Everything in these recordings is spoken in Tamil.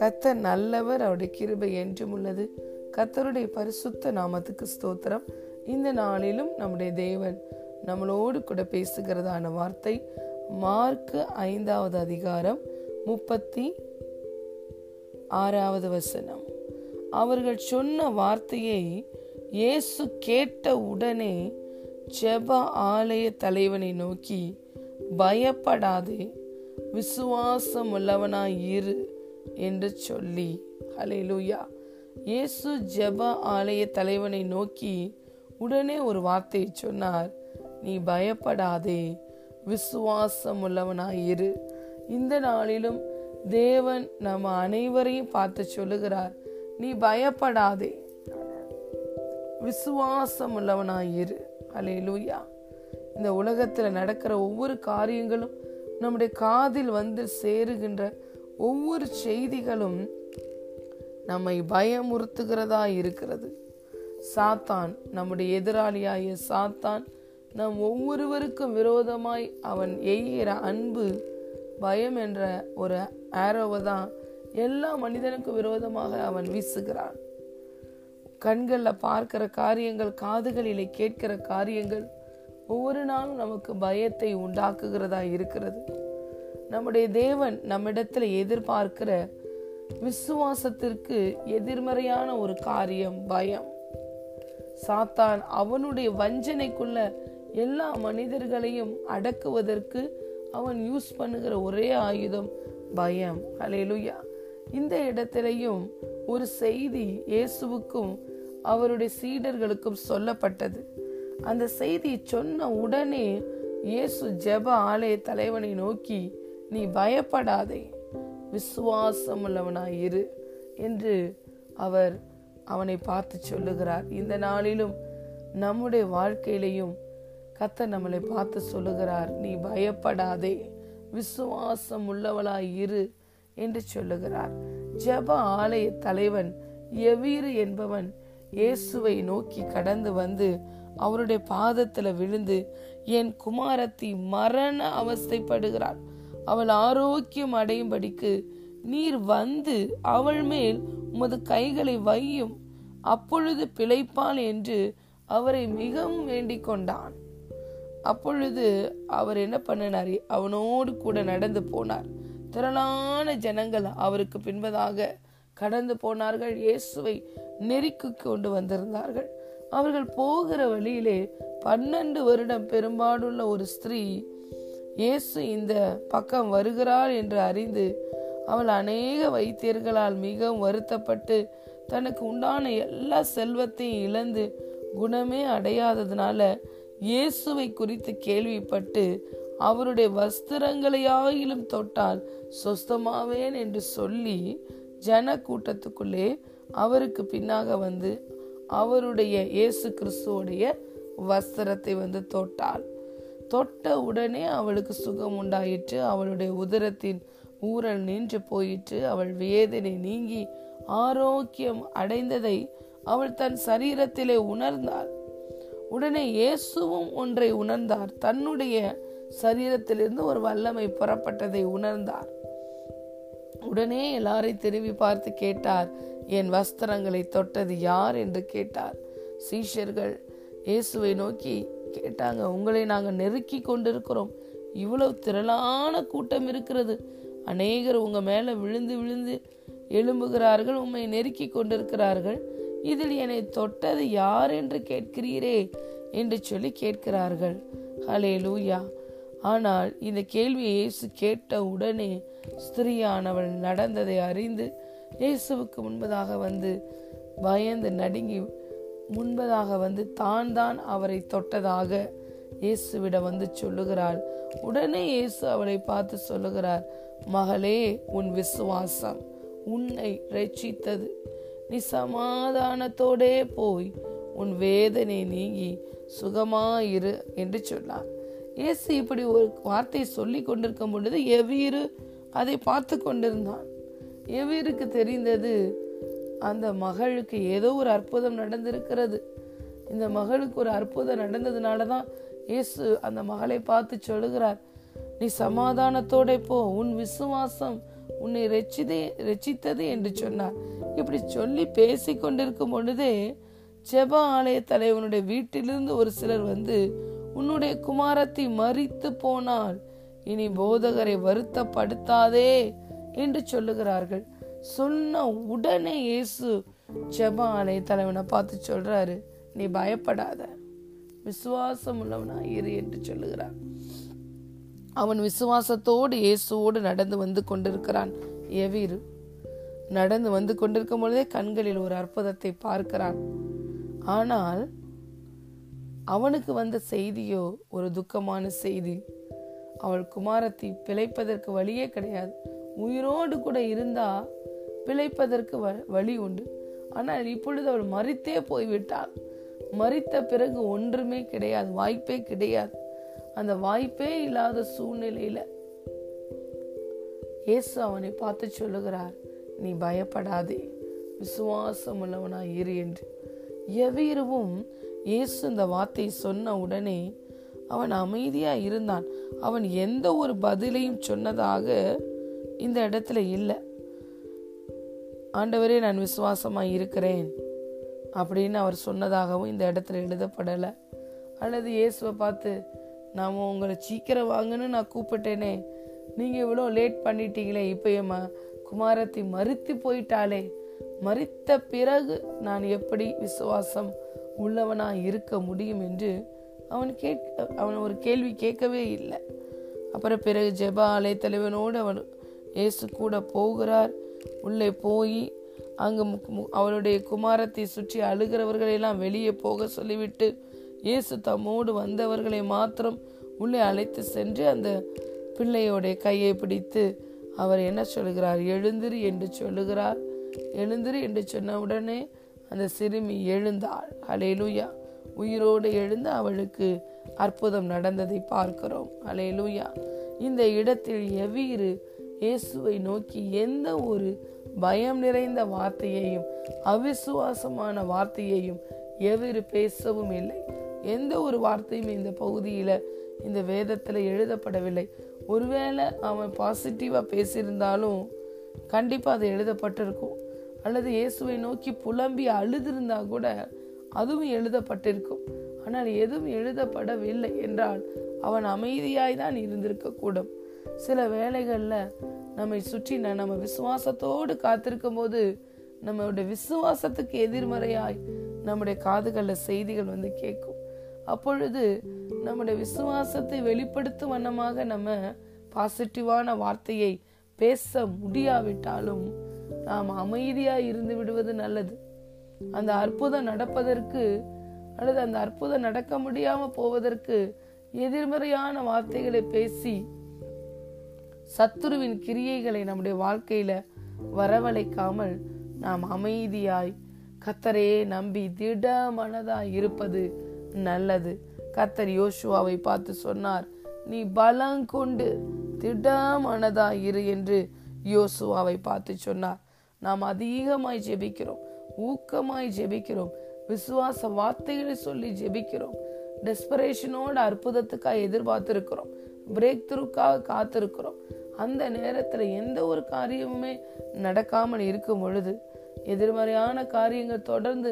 கத்தர் நல்லவர் அவருடைய கிருபை என்றும் உள்ளது. கத்தருடைய பரிசுத்த நாமத்துக்கு ஸ்தோத்திரம். இந்த நாளிலும் நம்முடைய தேவன் நம்மளோடு கூட பேசுகிறதான வார்த்தை மார்க்கு ஐந்தாவது அதிகாரம் முப்பத்தி ஆறாவது வசனம். அவர்கள் சொன்ன வார்த்தையை இயேசு கேட்ட உடனே ஜெப ஆலய தலைவனை நோக்கி பயப்படாதே. விசுவாசம் உள்ளவனாய் இரு என்று சொல்லி. ஹலேலூயா இயேசு ஜெப ஆலய தலைவனை நோக்கி உடனே ஒரு வார்த்தையை சொன்னார். நீ பயப்படாதே. விசுவாசம் உள்ளவனாயிரு இந்த நாளிலும் தேவன் நம்ம அனைவரையும் பார்த்து சொல்லுகிறார். நீ பயப்படாதே. விசுவாசம் உள்ளவனாயிரு அலேலூயா இந்த உலகத்தில் நடக்கிற ஒவ்வொரு காரியங்களும் நம்முடைய காதில் வந்து சேருகின்ற ஒவ்வொரு செய்திகளும் நம்மை பயமுறுத்துகிறதா இருக்கிறது. சாத்தான் நம்முடைய எதிராளியாகிய சாத்தான் நம் ஒவ்வொருவருக்கும் விரோதமாய் அவன் எய்கிற அன்பு பயம் என்ற ஒரு ஆரோவை தான் எல்லா மனிதனுக்கும் விரோதமாக அவன் வீசுகிறான். கண்களில் பார்க்கிற காரியங்கள் காதுகளிலே கேட்கிற காரியங்கள் ஒவ்வொரு நாளும் நமக்கு பயத்தை உண்டாக்குகிறதா இருக்கிறது. நம்முடைய தேவன் நம்மிடத்தில் எதிர்பார்க்கிற விசுவாசத்திற்கு எதிர்மறையான ஒரு காரியம் பயம். சாத்தான் அவனுடைய வஞ்சனைக்குள்ள எல்லா மனிதர்களையும் அடக்குவதற்கு அவன் யூஸ் பண்ணுகிற ஒரே ஆயுதம் பயம். அலையலுயா இந்த இடத்திலையும் ஒரு செய்தி இயேசுவுக்கும் அவருடைய சீடர்களுக்கும் சொல்லப்பட்டது. அந்த செய்தி சொன்ன உடனே இயேசு ஜெப ஆலய தலைவனை நோக்கி நீ பயப்படாதே விசுவாசம் உள்ளவனாயிரு என்று அவர் அவனை பார்த்து சொல்லுகிறார். இந்த நாளிலும் நம்முடைய வாழ்க்கையிலையும் கத்த நம்மளை பார்த்து சொல்லுகிறார் நீ பயப்படாதே விசுவாசம் உள்ளவளாய் இரு என்று சொல்லுகிறார். ஜப ஆலய தலைவன் எவீரு என்பவன் இயேசுவை நோக்கி கடந்து வந்து அவருடைய பாதத்துல விழுந்து என் குமாரத்தி மரண அவஸ்தைப்படுகிறாள். அவள் ஆரோக்கியம் அடையும்படிக்கு நீர் வந்து அவள் மேல் உமது கைகளை வையும். அப்பொழுது பிழைப்பாள் என்று அவரை மிகவும் வேண்டிக் கொண்டான். அப்பொழுது அவர் என்ன பண்ணினார்? அவனோடு கூட நடந்து போனார். திரளான ஜனங்கள் அவருக்கு பின்பதாக கடந்து போனார்கள். இயேசுவை நெருக்கி கொண்டு வந்திருந்தார்கள். அவர்கள் போகிற வழியிலே பன்னெண்டு வருடம் பெரும்பாடுள்ள ஒரு ஸ்திரீ இயேசு இந்த பக்கம் வருகிறாள் என்று அறிந்து அவள் அநேக வைத்தியர்களால் மிகவும் வருத்தப்பட்டு தனக்கு உண்டான எல்லா செல்வத்தையும் இழந்து குணமே அடையாததுனால இயேசுவை குறித்து கேள்விப்பட்டு அவருடைய வஸ்திரங்களையாயிலும் தொட்டால் சொஸ்தமாவேன் என்று சொல்லி ஜன கூட்டத்துக்குள்ளே அவருக்கு பின்னாக வந்து அவருடைய இயேசு கிறிஸ்துவோடைய வஸ்திரத்தை வந்து தொட்டாள். தொட்ட உடனே அவளுக்கு சுகம் உண்டாயிற்று. அவளுடைய உதரத்தின் ஊரல் நின்று போயிற்று. அவள் வேதனை நீங்கி ஆரோக்கியம் அடைந்ததை அவள் தன் சரீரத்திலே உணர்ந்தாள். உடனே இயேசுவும் ஒன்றை உணர்ந்தார். தன்னுடைய சரீரத்திலிருந்து ஒரு வல்லமை புறப்பட்டதை உணர்ந்தார். உடனே எல்லாரையும் திரும்பி பார்த்து கேட்டார் என் வஸ்திரங்களை தொட்டது யார் என்று கேட்டார். சீஷர்கள் இயேசுவை நோக்கி கேட்டாங்க உங்களை நாங்கள் நெருக்கி கொண்டிருக்கிறோம். இவ்வளவு திரளான கூட்டம் இருக்கிறது. அநேகர் உங்க மேல விழுந்து விழுந்து எழும்புகிறார்கள் உண்மை நெருக்கி கொண்டிருக்கிறார்கள். இதில் என்னை தொட்டது யார் என்று கேட்கிறீரே என்று சொல்லி கேட்கிறார்கள். ஹலே லூயா ஆனால் இந்த கேள்வியை இயேசு கேட்ட உடனே ஸ்திரியானவள் நடந்ததை அறிந்து இயேசுவுக்கு முன்பதாக வந்து பயந்து நடுங்கி முன்பதாக வந்து தான் தான் அவரை தொட்டதாக இயேசுவிட வந்து சொல்லுகிறாள். உடனே இயேசு அவளை பார்த்து சொல்லுகிறார் மகளே உன் விசுவாசம் உன்னை ரட்சித்தது நீ சமாதானத்தோடே போய் உன் வேதனை நீங்கி சுகமாயிரு என்று சொன்னார். இயேசு இப்படி ஒரு வார்த்தை சொல்லி கொண்டிருக்கும் பொழுது எவ்வீரு அதை பார்த்து கொண்டிருந்தான். எவ்வீருக்கு தெரிந்தது? அந்த மகளுக்கு ஏதோ ஒரு அற்புதம் நடந்திருக்கிறது. இந்த மகளுக்கு ஒரு அற்புதம் நடந்ததுனால தான் இயேசு அந்த மகளை பார்த்து சொல்லுகிறார். நீ சமாதானத்தோட போ உன் விசுவாசம் உன்னை ரட்சிதே ரட்சித்தது என்று சொன்னார். இப்படி சொல்லி பேசி கொண்டிருக்கும் பொழுதே ஜெப ஆலய தலைவனுடைய வீட்டிலிருந்து ஒரு சிலர் வந்து உன்னுடைய குமாரத்தை மறித்து போனால் இனி போதகரை வருத்தப்படுத்தாதே. என்று சொல்லுகிறார்கள். சொன்ன உடனே இயேசு ஜப ஆலய தலைவனை பார்த்து சொல்றாரு நீ பயப்படாத. விசுவாசம் உள்ளவனா இரு என்று சொல்லுகிறார். அவன் விசுவாசத்தோடு இயேசுவோடு நடந்து வந்து கொண்டிருக்கிறான். எவீரு நடந்து வந்து கொண்டிருக்கும் பொழுதே கண்களில் ஒரு அற்புதத்தை பார்க்கிறான். ஆனால் அவனுக்கு வந்த செய்தியோ ஒரு துக்கமான செய்தி. அவள் குமாரத்தை பிழைப்பதற்கு வழியே கிடையாது. உயிரோடு கூட இருந்தா பிழைப்பதற்கு வழி உண்டு. ஆனால் இப்பொழுது அவள் மறித்தே போய்விட்டாள். மறித்த பிறகு ஒன்றுமே கிடையாது வாய்ப்பே கிடையாது. அந்த வாய்ப்பே இல்லாத சூழ்நிலையில இயேசு அவனை பார்த்து சொல்லுகிறார் நீ பயப்படாதே விசுவாசம் உள்ளவனாய் இரு என்று. எவ்வீரவும் இயேசு இந்த வார்த்தை சொன்ன உடனே அவன் அமைதியா இருந்தான். அவன் எந்த ஒரு பதிலையும் சொன்னதாக இந்த இடத்துல இல்லை. ஆண்டவரே நான் விசுவாசமாக இருக்கிறேன் அப்படின்னு அவர் சொன்னதாகவும் இந்த இடத்துல எழுதப்படலை. அல்லது இயேசுவை பார்த்து நாம் உங்களை சீக்கிரம் வாங்கன்னு நான் கூப்பிட்டேனே. நீங்கள் இவ்வளோ லேட் பண்ணிட்டீங்களே இப்போ என் குமாரத்தை மறுத்து போயிட்டாலே மறித்த பிறகு நான் எப்படி விசுவாசம் உள்ளவனாக இருக்க முடியும்? என்று அவன் கேட்க அவன் ஒரு கேள்வி கேட்கவே இல்லை. அப்புறம் பிறகு ஜெப ஆலய தலைவனோடு அவன் இயேசு கூட போகிறார். உள்ளே போய் அங்கு அவளுடைய குமாரத்தை சுற்றி அழுகிறவர்களெல்லாம் வெளியே போக சொல்லிவிட்டு இயேசு தம்மோடு வந்தவர்களை மாத்திரம் உள்ளே அழைத்து சென்று அந்த பிள்ளையோடைய கையை பிடித்து அவர் என்ன சொல்கிறார்? எழுந்திரு என்று சொல்லுகிறார். எழுந்திரு என்று சொன்ன உடனே அந்த சிறுமி எழுந்தாள். அலையலூயா உயிரோடு எழுந்து அவளுக்கு அற்புதம் நடந்ததை பார்க்கிறோம். அலையலூயா இந்த இடத்தில் எவ்வீறு இயேசுவை நோக்கி எந்த ஒரு பயம் நிறைந்த வார்த்தையையும் அவிசுவாசமான வார்த்தையையும் எவரு பேசவும் இல்லை. எந்த ஒரு வார்த்தையும் இந்த பகுதியில் இந்த வேதத்தில் எழுதப்படவில்லை. ஒருவேளை அவன் பாசிட்டிவாக பேசியிருந்தாலும் கண்டிப்பாக அது எழுதப்பட்டிருக்கும். அல்லது இயேசுவை நோக்கி புலம்பி அழுதிருந்தா கூட அதுவும் எழுதப்பட்டிருக்கும். ஆனால் எதுவும் எழுதப்படவில்லை என்றால் அவன் அமைதியாய் தான் இருந்திருக்க கூடும் சில வேலைகளில் நம்மை சுற்றி நம்ம விசுவாசத்தோடு காத்திருக்கும் போது நம்மளுடைய விசுவாசத்துக்கு எதிர்மறையாய் நம்முடைய காதுகளில் செய்திகள் வந்து கேட்கும். அப்பொழுது நம்முடைய விசுவாசத்தை வெளிப்படுத்தும் வண்ணமாக நம்ம பாசிட்டிவான வார்த்தையை பேச முடியாவிட்டாலும் நாம் அமைதியா இருந்து விடுவது நல்லது. அந்த அற்புதம் நடப்பதற்கு அல்லது அந்த அற்புதம் நடக்க முடியாம போவதற்கு எதிர்மறையான வார்த்தைகளை பேசி சத்துருவின் கிரியைகளை நம்முடைய வாழ்க்கையில வரவழைக்காமல் நாம் அமைதியாய் கத்தரையே நம்பி திட மனதாய் இருப்பது நல்லது. கத்தர் யோசுவாவை பார்த்து சொன்னார் நீ பலம் கொண்டு திட இரு என்று யோசுவாவை பார்த்து சொன்னார். நாம் அதிகமாய் ஜெபிக்கிறோம் ஊக்கமாய் ஜெபிக்கிறோம் விசுவாச வார்த்தைகளை சொல்லி ஜெபிக்கிறோம் டெஸ்பரேஷனோட அற்புதத்துக்காக எதிர்பார்த்திருக்கிறோம். பிரேக் த்ரூக்காக காத்திருக்கிறோம். அந்த நேரத்தில் எந்த ஒரு காரியமுமே நடக்காமல் இருக்கும் பொழுது எதிர்மறையான காரியங்கள் தொடர்ந்து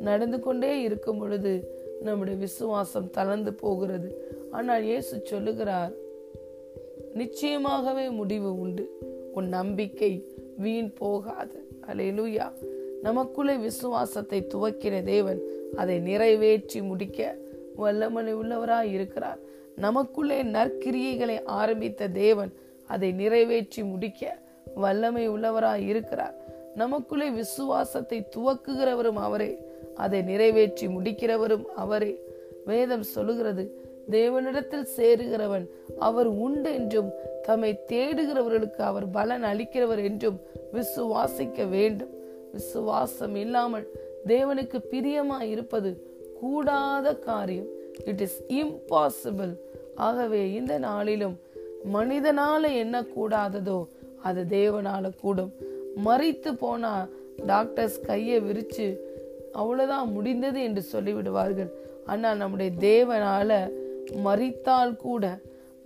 நடந்து கொண்டே இருக்கும் பொழுது நம்முடைய விசுவாசம் தளர்ந்து போகிறது. ஆனால் இயேசு சொல்லுகிறார் நிச்சயமாகவே முடிவு உண்டு. உன் நம்பிக்கை வீண் போகாது. அலையலூயா நமக்குள்ளே விசுவாசத்தை துவக்கிற தேவன் அதை நிறைவேற்றி முடிக்க வல்லமனை உள்ளவராய் இருக்கிறார். நமக்குள்ளே நற்கிரியைகளை ஆரம்பித்த தேவன் அதை நிறைவேற்றி முடிக்க வல்லமை உள்ளவராய் இருக்கிறார். நமக்குள்ளே விசுவாசத்தை துவக்குகிறவரும் அவரே அதை நிறைவேற்றி முடிக்கிறவரும் அவரே. வேதம் சொல்லுகிறது தேவனிடத்தில் சேருகிறவன் அவர் உண்டு என்றும் தம்மை தேடுகிறவர்களுக்கு அவர் பலன் அளிக்கிறவர் என்றும் விசுவாசிக்க வேண்டும். விசுவாசம் இல்லாமல் தேவனுக்கு பிரியமாய் இருப்பது கூடாத காரியம். இட் இஸ் இம்பாசிபிள் ஆகவே இந்த நாளிலும் மனிதனால என்ன கூடாததோ அது தேவனால கூடும். மறித்து போனா டாக்டர்ஸ் கையை விரிச்சு அவ்வளவுதான் முடிந்தது என்று சொல்லிவிடுவார்கள். ஆனால் நம்முடைய தேவனால மறித்தால் கூட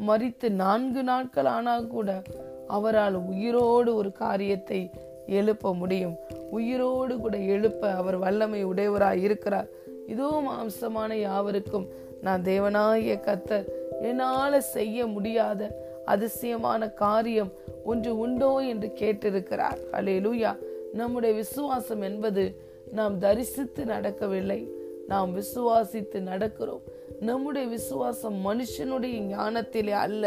மறித்து நான்கு நாட்கள் ஆனால் கூட அவரால் உயிரோடு ஒரு காரியத்தை எழுப்ப முடியும். உயிரோடு கூட எழுப்ப அவர் வல்லமை உடையவராய் இருக்கிறார். இதோ மாம்சமான யாவருக்கும். நான் தேவனாகிய கத்தர் என்னால் செய்ய முடியாத அதிசயமான காரியம் ஒன்று உண்டோ என்று கேட்டிருக்கிறார். அலேலூயா நம்முடைய விசுவாசம் என்பது நாம் தரிசித்து நடக்கவில்லை. நாம் விசுவாசித்து நடக்கிறோம். நம்முடைய விசுவாசம் மனுஷனுடைய ஞானத்திலே அல்ல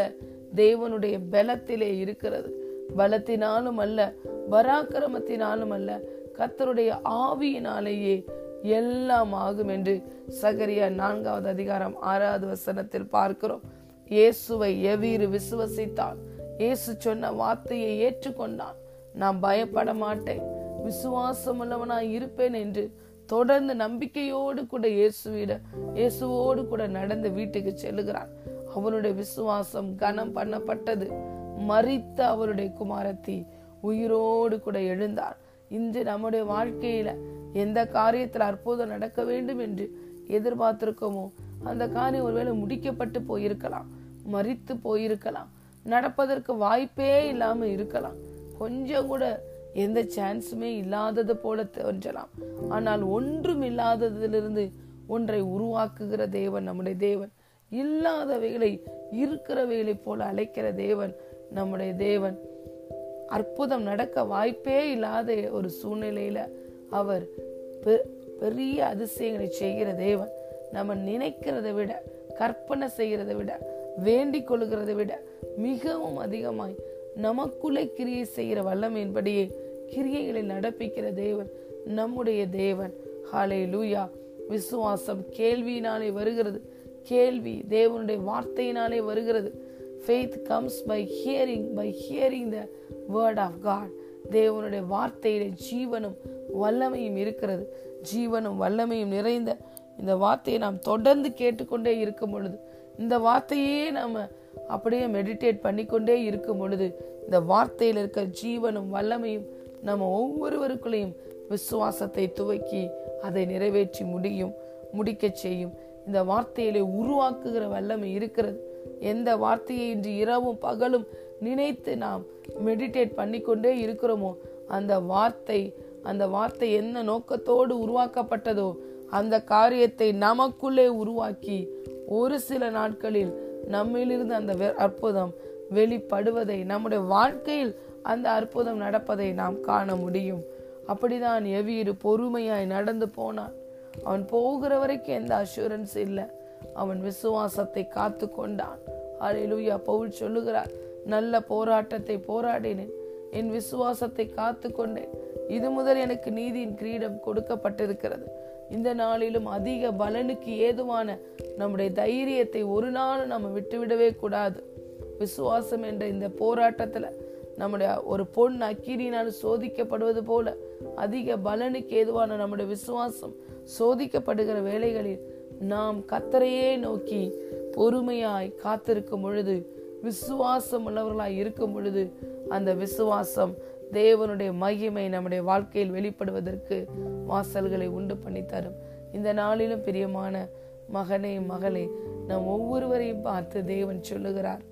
தேவனுடைய பலத்திலே இருக்கிறது. பலத்தினாலும் அல்ல பராக்கிரமத்தினாலும் அல்ல கத்தருடைய ஆவியினாலேயே எல்லாம் ஆகும் என்று சகரியா நான்காவது அதிகாரம் ஆறாவது வசனத்தில் பார்க்கிறோம். இயேசுவை எவ்வீறு விசுவசித்தான் இயேசு சொன்ன வார்த்தையை ஏற்றுக்கொண்டான். நான் பயப்பட மாட்டேன் விசுவாசம் உள்ளவனாய் இருப்பேன் என்று தொடர்ந்து நம்பிக்கையோடு கூட இயேசுவிட இயேசுவோடு கூட நடந்து வீட்டுக்கு செல்லுகிறான். அவனுடைய விசுவாசம் கனம் பண்ணப்பட்டது. மறித்த அவருடைய குமாரத்தி உயிரோடு கூட எழுந்தார் இன்று நம்முடைய வாழ்க்கையில எந்த காரியத்தில் அற்புதம் நடக்க வேண்டும் என்று எதிர்பார்த்திருக்கோமோ அந்த காரியம் ஒருவேளை முடிக்கப்பட்டு போயிருக்கலாம் மறித்து போயிருக்கலாம் நடப்பதற்கு வாய்ப்பே இல்லாம இருக்கலாம். கொஞ்சம் கூட எந்த சான்ஸுமே இல்லாதது போல தோன்றலாம். ஆனால் ஒன்றும் இல்லாததிலிருந்து ஒன்றை உருவாக்குகிற தேவன் நம்முடைய தேவன். இல்லாதவைகளை இருக்கிறவைகளை போல அழைக்கிற தேவன் நம்முடைய தேவன். அற்புதம் நடக்க வாய்ப்பே இல்லாத ஒரு சூழ்நிலையில அவர் பெரிய அதிசயங்களை செய்கிற தேவன் நம்ம நினைக்கிறத விட கற்பனை செய்கிறத விட வேண்டிக் கொள்கிறத விட மிகவும் அதிகமாய் நமக்குள்ளே கிரியை செய்கிற வல்லமையின்படியே கிரியைகளை நடப்பிக்கிற தேவன் நம்முடைய தேவன். ஹாலே லூயா விசுவாசம் கேள்வியினாலே வருகிறது. கேள்வி தேவனுடைய வார்த்தையினாலே வருகிறது. Faith comes by hearing by hearing the word of God தேவனுடைய வார்த்தையிலே ஜீவனும் வல்லமையும் இருக்கிறது. ஜீவனும் வல்லமையும் நிறைந்த இந்த வார்த்தையை நாம் தொடர்ந்து கேட்டுக்கொண்டே இருக்கும் பொழுது இந்த வார்த்தையே நாம அப்படியே மெடிடேட் பண்ணிக்கொண்டே இருக்கும் பொழுது இந்த வார்த்தையில் இருக்க ஜீவனும் வல்லமையும் நம்ம ஒவ்வொருவருக்குள்ளேயும் விசுவாசத்தை துவக்கி அதை நிறைவேற்றி முடியும் முடிக்க செய்யும். இந்த வார்த்தையிலே உருவாக்குகிற வல்லமை இருக்கிறது. எந்த வார்த்தையை இன்று இரவும் பகலும் நினைத்து நாம் மெடிடேட் பண்ணிக்கொண்டே இருக்கிறோமோ? அந்த வார்த்தை அந்த வார்த்தை என்ன நோக்கத்தோடு உருவாக்கப்பட்டதோ அந்த காரியத்தை நமக்குள்ளே உருவாக்கி ஒரு சில நாட்களில் நம்மிலிருந்து அந்த அற்புதம் வெளிப்படுவதை நம்முடைய வாழ்க்கையில் அந்த அற்புதம் நடப்பதை நாம் காண முடியும். அப்படிதான் எவ்வீரு பொறுமையாய் நடந்து போனான். அவன் போகிற வரைக்கும் எந்த அஷூரன்ஸ் இல்லை. அவன் விசுவாசத்தை காத்து கொண்டான் அலையிலுயா பவுல் சொல்லுகிறார் நல்ல போராட்டத்தை போராடினேன். என் விசுவாசத்தை காத்து கொண்டேன் இது முதல் எனக்கு நீதியின் கிரீடம் கொடுக்கப்பட்டிருக்கிறது. இந்த நாளிலும் அதிக பலனுக்கு ஏதுவான நம்முடைய தைரியத்தை ஒரு நாளும் நம்ம விட்டுவிடவே கூடாது. விசுவாசம் என்ற இந்த போராட்டத்தில் நம்முடைய ஒரு பொன் அக்கிரினால் சோதிக்கப்படுவது போல அதிக பலனுக்கு ஏதுவான நம்முடைய விசுவாசம் சோதிக்கப்படுகிற வேலைகளில் நாம் கத்தரையே நோக்கி பொறுமையாய் காத்திருக்கும் பொழுது விசுவாசம் உள்ளவர்களாக இருக்கும் பொழுது அந்த விசுவாசம் தேவனுடைய மகிமை நம்முடைய வாழ்க்கையில் வெளிப்படுவதற்கு வாசல்களை உண்டு பண்ணி தரும். இந்த நாளிலும் பிரியமான மகனே மகளே நம் ஒவ்வொருவரையும் பார்த்து தேவன் சொல்லுகிறார்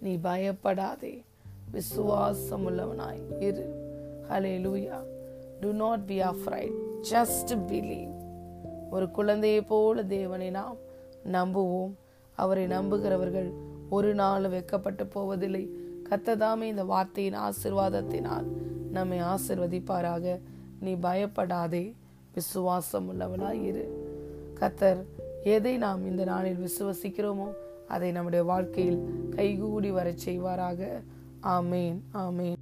நீ பயப்படாதே விசுவாசம் உள்ளவனாய் இரு. Hallelujah do not be afraid just believe ஒரு குழந்தையை போல தேவனை நாம் நம்புவோம். அவரை நம்புகிறவர்கள் ஒரு நாள் வெக்கப்பட்டு போவதில்லை. கத்ததாமே இந்த வார்த்தையின் ஆசிர்வாதத்தினால் நம்மை ஆசிர்வதிப்பாராக. நீ பயப்படாதே. விசுவாசம் உள்ளவனாய் இரு கத்தர் எதை நாம் இந்த நாளில் விசுவசிக்கிறோமோ அதை நம்முடைய வாழ்க்கையில் கைகூடி வரச் செய்வாராக. ஆமேன் ஆமேன்.